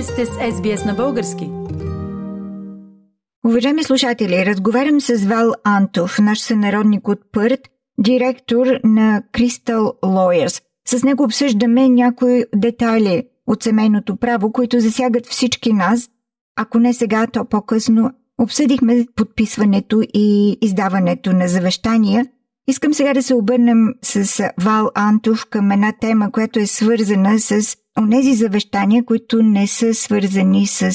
Вие сте с SBS на български. Уважаеми слушатели, разговарям с Вал Антов, наш сънародник от Пърт, директор на Crystal Lawyers. С него обсъждаме някои детайли от семейното право, които засягат всички нас. Ако не сега, то по-късно. Обсъдихме подписването и издаването на завещания. Искам сега да се обърнем с Вал Антов към една тема, която е свързана с онези завещания, които не са свързани с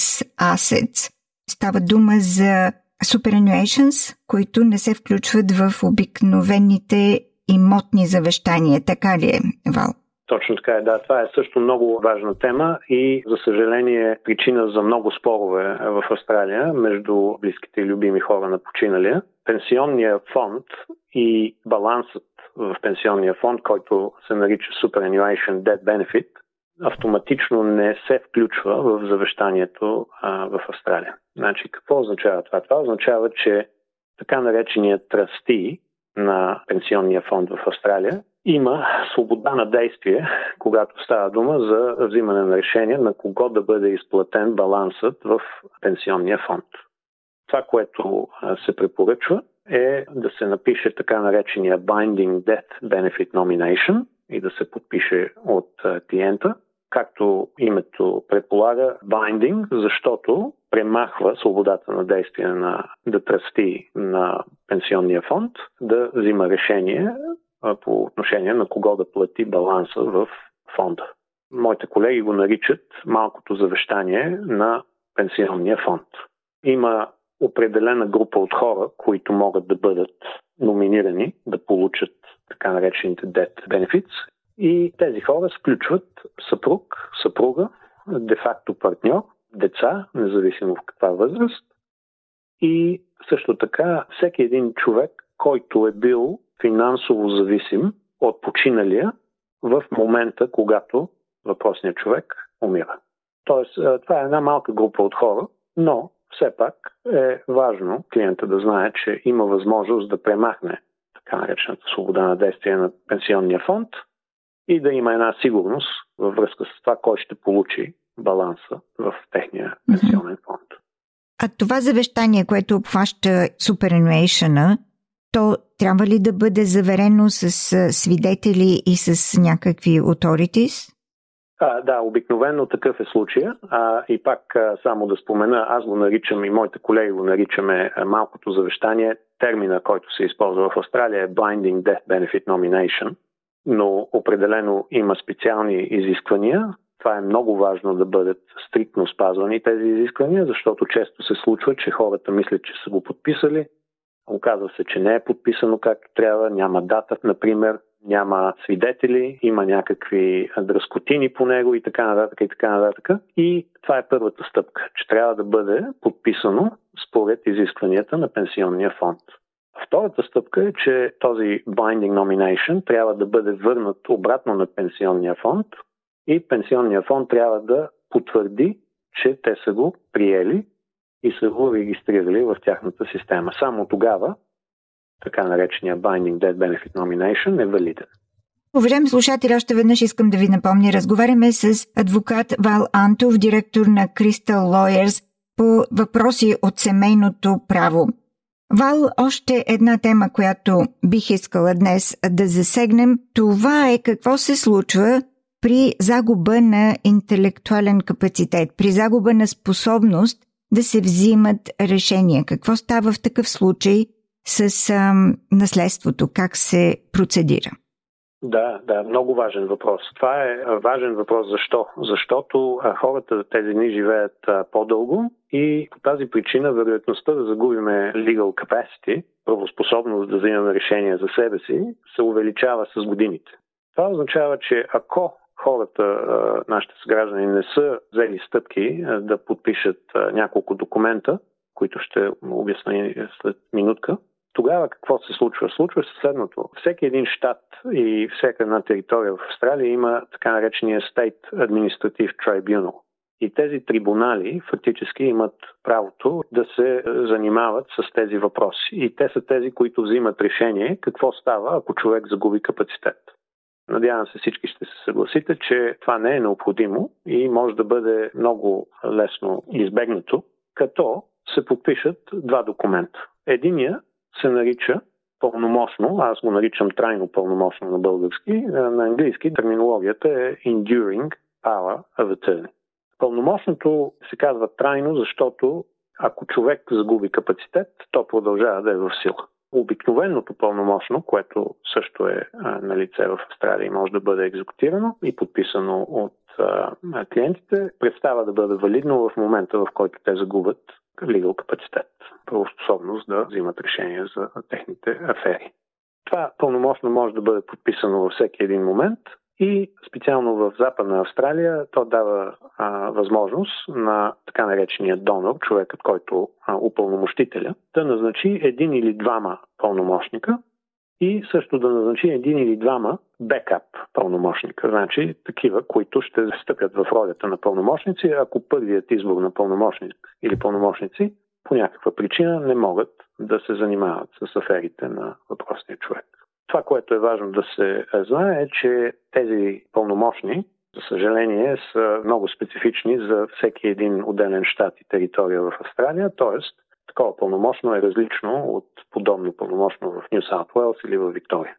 assets. Става дума за superannuations, които не се включват в обикновените имотни завещания. Така ли е, Вал? Точно така е, да. Това е също много важна тема и, за съжаление, причина за много спорове в Австралия между близките и любими хора на починалия. Пенсионния фонд и балансът в пенсионния фонд, който се нарича Superannuation Debt Benefit, автоматично не се включва в завещанието в Австралия. Значи, какво означава това? Това означава, че така нареченият тръсти на пенсионния фонд в Австралия има свобода на действие, когато става дума за взимане на решение на кого да бъде изплатен балансът в пенсионния фонд. Това, което се препоръчва е да се напише така наречения Binding Death Benefit Nomination и да се подпише от клиента както името предполага, binding, защото премахва свободата на действие на да тръсти на пенсионния фонд да взима решение по отношение на кого да плати баланса в фонда. Моите колеги го наричат малкото завещание на пенсионния фонд. Има определена група от хора, които могат да бъдат номинирани да получат така наречените debt benefits и тези хора сключват съпруг, съпруга, де-факто партньор, деца, независимо в каква възраст. И също така всеки един човек, който е бил финансово зависим от починалия в момента, когато въпросният човек умира. Тоест, това е една малка група от хора, но все пак е важно клиента да знае, че има възможност да премахне така наречената свобода на действие на пенсионния фонд и да има една сигурност във връзка с това, кой ще получи баланса в техния пенсионен фонд. А това завещание, което обхваща superannuation то трябва ли да бъде заверено с свидетели и с някакви authorities? А, да, обикновено такъв е случая. А, и пак а, само да спомена, аз го наричам и моите колеги го наричаме а, малкото завещание. Термина, който се използва в Австралия е Binding Death Benefit Nomination но определено има специални изисквания. Това е много важно да бъдат стриктно спазвани тези изисквания, защото често се случва, че хората мислят, че са го подписали. Оказва се, че не е подписано както трябва, няма дата, например, няма свидетели, има някакви дръскотини по него и така нататък и така нататък. И това е първата стъпка, че трябва да бъде подписано според изискванията на пенсионния фонд. Втората стъпка е, че този binding nomination трябва да бъде върнат обратно на пенсионния фонд и пенсионния фонд трябва да потвърди, че те са го приели и са го регистрирали в тяхната система. Само тогава така наречения Binding Dead Benefit Nomination е валиден. Уважаеми слушатели, още веднъж искам да ви напомня, разговаряме с адвокат Вал Антов, директор на Crystal Lawyers по въпроси от семейното право. Вал, още една тема, която бих искала днес да засегнем, това е какво се случва при загуба на интелектуален капацитет, при загуба на способност да се взимат решения. Какво става в такъв случай с ам, наследството? Как се процедира? Да, да, много важен въпрос. Това е важен въпрос. Защо? Защото хората тези дни живеят по-дълго и по тази причина вероятността да загубиме legal capacity, правоспособност да взимаме решения за себе си, се увеличава с годините. Това означава, че ако хората, нашите съграждани, не са взели стъпки да подпишат няколко документа, които ще обясня след минутка, тогава какво се случва? Случва се следното. Всеки един щат и всяка една територия в Австралия има така наречения State Administrative Tribunal. И тези трибунали фактически имат правото да се занимават с тези въпроси. И те са тези, които взимат решение какво става, ако човек загуби капацитет. Надявам се всички ще се съгласите, че това не е необходимо и може да бъде много лесно избегнато, като се подпишат два документа. Единия се нарича пълномощно, аз го наричам трайно пълномощно на български, на английски терминологията е Enduring Power of Attorney. Пълномощното се казва трайно, защото ако човек загуби капацитет, то продължава да е в сила. Обикновеното пълномощно, което също е на лице в Австралия и може да бъде екзекутирано и подписано от клиентите, представа да бъде валидно в момента, в който те загубят legal капацитет, правоспособност да взимат решения за техните афери. Това пълномощно може да бъде подписано във всеки един момент и специално в Западна Австралия то дава а, възможност на така наречения донор, човекът, който а, упълномощителя, да назначи един или двама пълномощника и също да назначи един или двама бекап пълномощника, значи такива, които ще стъпят в ролята на пълномощници, ако първият избор на пълномощник или пълномощници по някаква причина не могат да се занимават с аферите на въпросния човек. Това, което е важно да се знае е, че тези пълномощни, за съжаление, са много специфични за всеки един отделен щат и територия в Австралия, т.е. такова пълномощно е различно от подобно пълномощно в Нью Саут Уелс или в Виктория.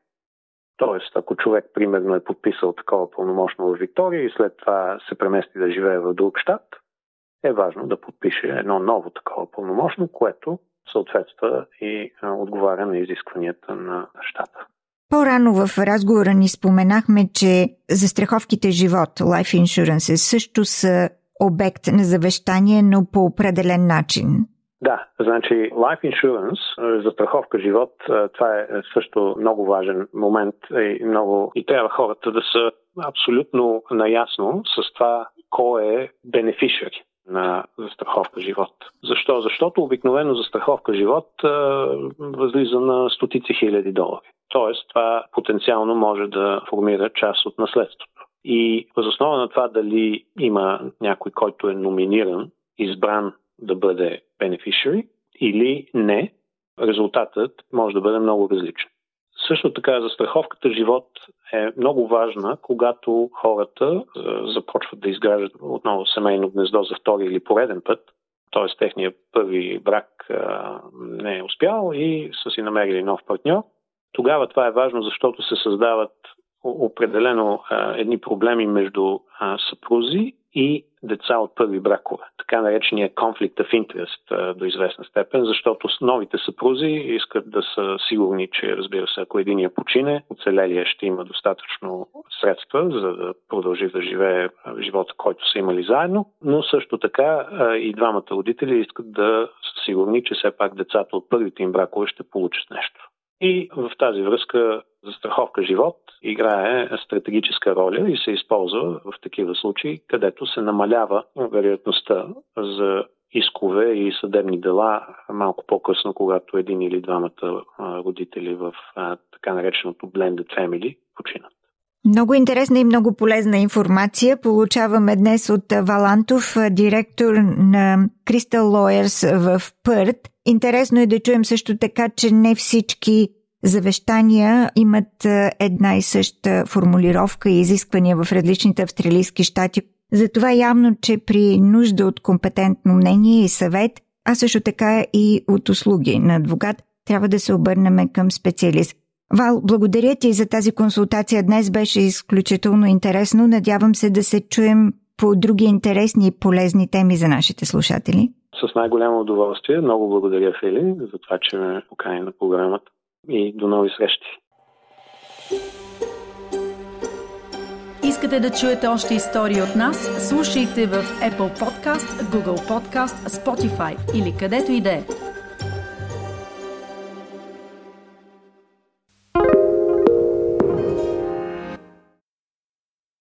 Тоест, ако човек, примерно, е подписал такова пълномощно в Виктория и след това се премести да живее в друг щат, е важно да подпише едно ново такова пълномощно, което съответства и отговаря на изискванията на щата. По-рано в разговора ни споменахме, че застраховките живот, Life Insurance, също са обект на завещание, но по определен начин. Да, значи Life Insurance, застраховка живот, това е също много важен момент и много и трябва хората да са абсолютно наясно с това кой е бенефишери на застраховка живот. Защо? Защото обикновено застраховка живот възлиза на стотици хиляди долари. Тоест, това потенциално може да формира част от наследството. И възоснова на това дали има някой, който е номиниран, избран да бъде beneficiary или не, резултатът може да бъде много различен. Също така застраховката живот е много важна, когато хората започват да изграждат отново семейно гнездо за втори или пореден път, т.е. техният първи брак не е успял и са си намерили нов партньор тогава това е важно, защото се създават определено а, едни проблеми между съпрузи и деца от първи бракове. Така наречения конфликт of interest до известна степен, защото новите съпрузи искат да са сигурни, че разбира се, ако единия почине, оцелелия ще има достатъчно средства, за да продължи да живее живота, който са имали заедно, но също така и двамата родители искат да са сигурни, че все пак децата от първите им бракове ще получат нещо. И в тази връзка застраховка живот играе стратегическа роля и се използва в такива случаи, където се намалява вероятността за искове и съдебни дела малко по-късно, когато един или двамата родители в така нареченото blended family починат. Много интересна и много полезна информация получаваме днес от Валантов, директор на Crystal Lawyers в Пърт. Интересно е да чуем също така, че не всички завещания имат една и съща формулировка и изисквания в различните австралийски щати. Затова явно, че при нужда от компетентно мнение и съвет, а също така и от услуги на адвокат, трябва да се обърнем към специалист. Вал, благодаря ти за тази консултация. Днес беше изключително интересно. Надявам се да се чуем по други интересни и полезни теми за нашите слушатели. С най-голямо удоволствие. Много благодаря, Фили, за това, че ме покани на програмата. И до нови срещи. Искате да чуете още истории от нас? Слушайте в Apple Podcast, Google Podcast, Spotify или където и да е.